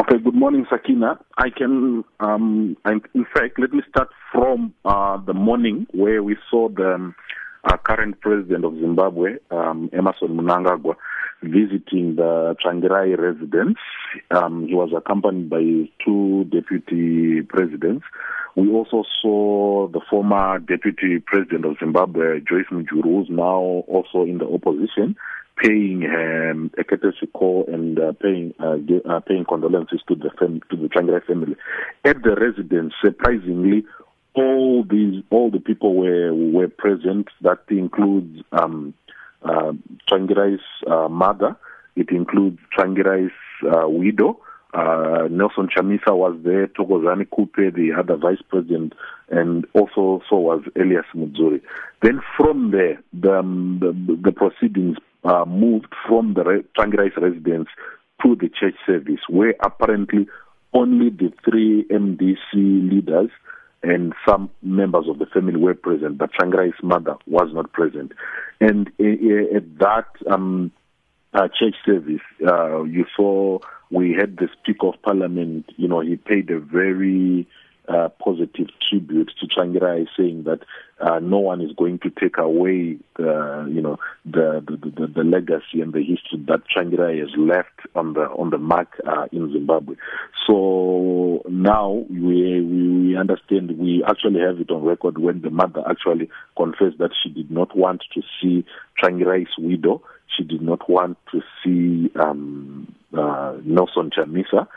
Okay, good morning, Sakina. I can, um, in fact, let me start from uh, the morning where we saw the um, uh, current president of Zimbabwe, um, Emmerson Mnangagwa, visiting the Tsvangirai residence. Um, he was accompanied by two deputy presidents. We also saw the former deputy president of Zimbabwe, Joyce Mujuru, now also in the opposition, paying um, a courtesy call and uh, paying uh, uh, paying condolences to the fam- to the Tsvangirai family. At the residence, surprisingly, all these all the people were were present. That includes um, uh, Tsvangirai's uh, mother. It includes Tsvangirai's uh, widow. Uh, Nelson Chamisa was there, Thokozani Khupe, the other vice president, and also so was Elias Mudzuri. Then from there, the, um, the, the proceedings uh, moved from the Re- Tsvangirai's residence to the church service, where apparently only the three MDC leaders and some members of the family were present, but Tsvangirai's mother was not present. And uh, at that um, uh, church service, uh, you saw we had the Speaker of Parliament, you know, he paid a very uh, positive tribute to Tsvangirai, saying that uh, no one is going to take away, the, you know, the, the, the, the legacy and the history that Tsvangirai has left on the on the mark uh, in Zimbabwe. So now we, we understand we actually have it on record when the mother actually confessed that she did not want to see Tsvangirai's widow. She did not want to see um, uh, Nelson Chamisa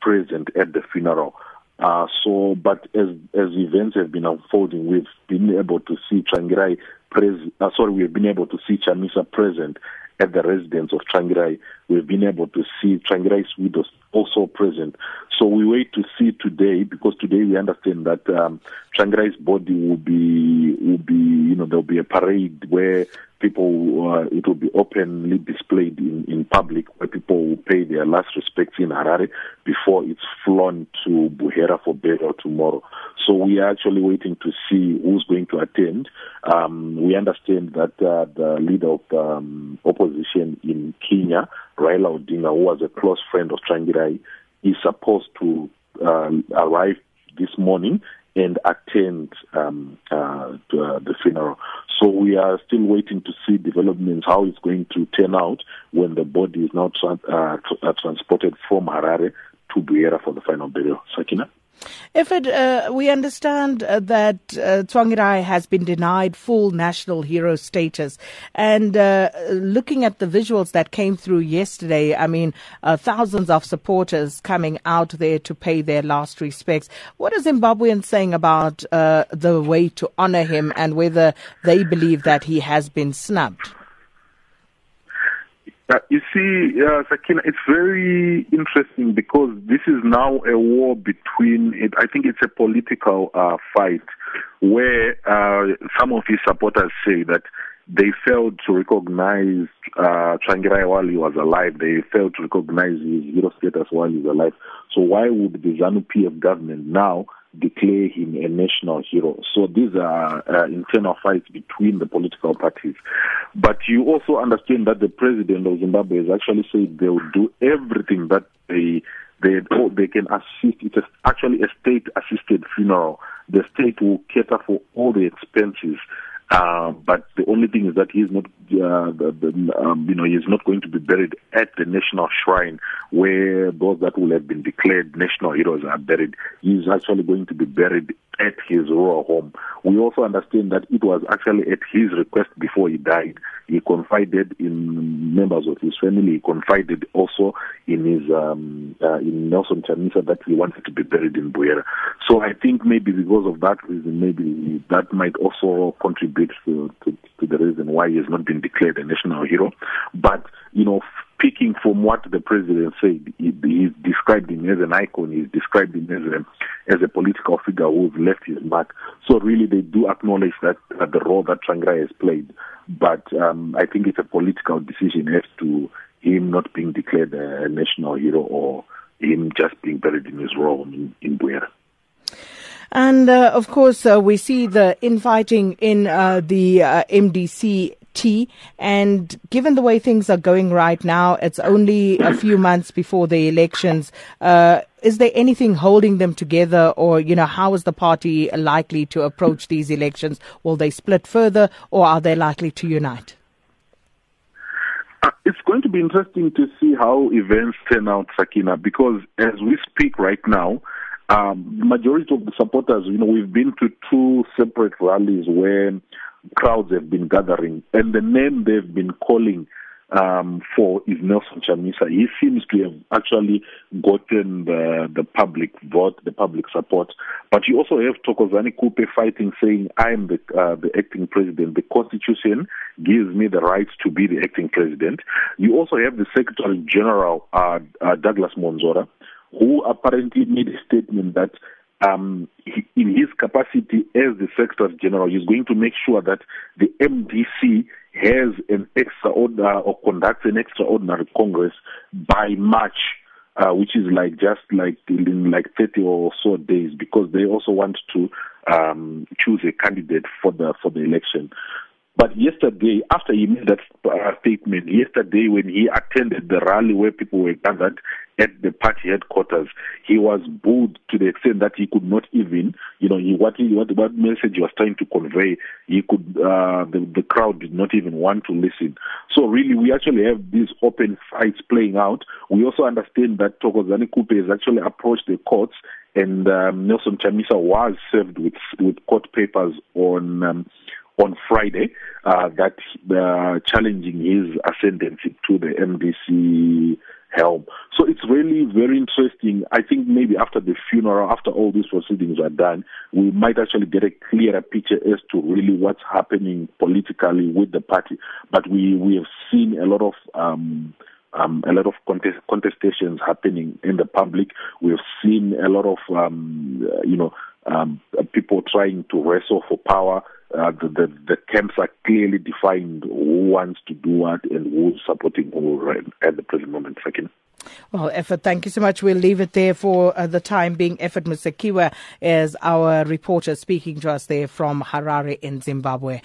present at the funeral. Uh, so, but as as events have been unfolding, we've been able to see Tsvangirai pres- uh, sorry, we've been able to see Chamisa present at the residence of Tsvangirai. We've been able to see Tsvangirai's widows also present. So we wait to see today because today we understand that um, Tsvangirai's body will be will be you know there'll be a parade where people uh, it will be openly displayed in, in public where people will pay their last respects in Harare before it's flown to Buhera for burial tomorrow. So we are actually waiting to see who's going to attend. Um, we understand that uh, the leader of the um, opposition in Kenya, Raila Odinga, who was a close friend of Tsvangirai, is supposed to uh, arrive this morning and attend um, uh, to, uh, the funeral. So we are still waiting to see developments, how it's going to turn out when the body is now tra- uh, tra- uh, transported from Harare to Buhera for the final burial. Sakina? If it, uh, we understand uh, that uh, Tsvangirai has been denied full national hero status, and uh, looking at the visuals that came through yesterday, I mean, uh, thousands of supporters coming out there to pay their last respects. What are Zimbabweans saying about uh, the way to honor him and whether they believe that he has been snubbed? Uh, you see, uh, Sakina, it's very interesting because this is now a war between, it, I think it's a political uh, fight where uh, some of his supporters say that they failed to recognize uh, Tsvangirai while he was alive. They failed to recognize his hero status while he was alive. So why would the ZANU-PF government now declare him a national hero. So these are uh, internal fights between the political parties. But you also understand that the president of Zimbabwe has actually said they will do everything that they they they can assist. It's actually a state assisted funeral. The state will cater for all the expenses. Uh, but the only thing is that he's not, uh, um, you know, he's not going to be buried at the national shrine where those that will have been declared national heroes are buried. He's actually going to be buried at his rural home. We also understand that it was actually at his request before he died. He confided in members of his family. He confided also in his um, uh, in Nelson Chamisa that he wanted to be buried in Buhera. So I think maybe because of that reason, maybe that might also contribute to, to, to the reason why he has not been declared a national hero. But you know, speaking from what the president said, he, described him as an icon. He's described him as a as a political figure who's left his mark. So really, they do acknowledge that uh, the role that Tsvangirai has played. But um, I think it's a political decision as to him not being declared a national hero or him just being buried in his role in, in Buhera. And uh, of course, uh, we see the infighting in uh, the uh, MDC T. And given the way things are going right now, it's only a few months before the elections. Uh, is there anything holding them together, or you know, how is the party likely to approach these elections? Will they split further, or are they likely to unite? Uh, it's going to be interesting to see how events turn out, Sakina, because as we speak right now, um, the majority of the supporters, you know, we've been to two separate rallies where crowds have been gathering, and the name they've been calling um, for is Nelson Chamisa. He seems to have actually gotten the, the public vote, the public support. But you also have Thokozani Khupe fighting, saying, I am the, uh, the acting president. The constitution gives me the right to be the acting president. You also have the Secretary General, uh, uh, Douglas Mwonzora, who apparently made a statement that um, in his capacity as the Secretary General, he's going to make sure that the MDC has an extraordinary or conducts an extraordinary Congress by March, uh, which is like just like in like 30 or so days, because they also want to um, choose a candidate for the for the election. But yesterday, after he made that uh, statement, yesterday when he attended the rally where people were gathered at the party headquarters, he was booed to the extent that he could not even, you know, he, what, he, what, what message he was trying to convey, he could, uh, the, the crowd did not even want to listen. So really, we actually have these open fights playing out. We also understand that Thokozani Khupe has actually approached the courts and um, Nelson Chamisa was served with with court papers on um, on Friday uh, that uh, challenging his ascendancy to the MDC helm. So it's really very interesting. I think maybe after the funeral, after all these proceedings are done, we might actually get a clearer picture as to really what's happening politically with the party. But we we have seen a lot of. Um, um, a lot of contest, contestations happening in the public. We have seen a lot of, um, you know, um, people trying to wrestle for power uh, the, the, the camps are clearly defined who wants to do what and who's supporting who at the present moment. Second. Well, Ephet, thank you so much. We'll leave it there for uh, the time being. Ephet Musekiwa is our reporter speaking to us there from Harare in Zimbabwe.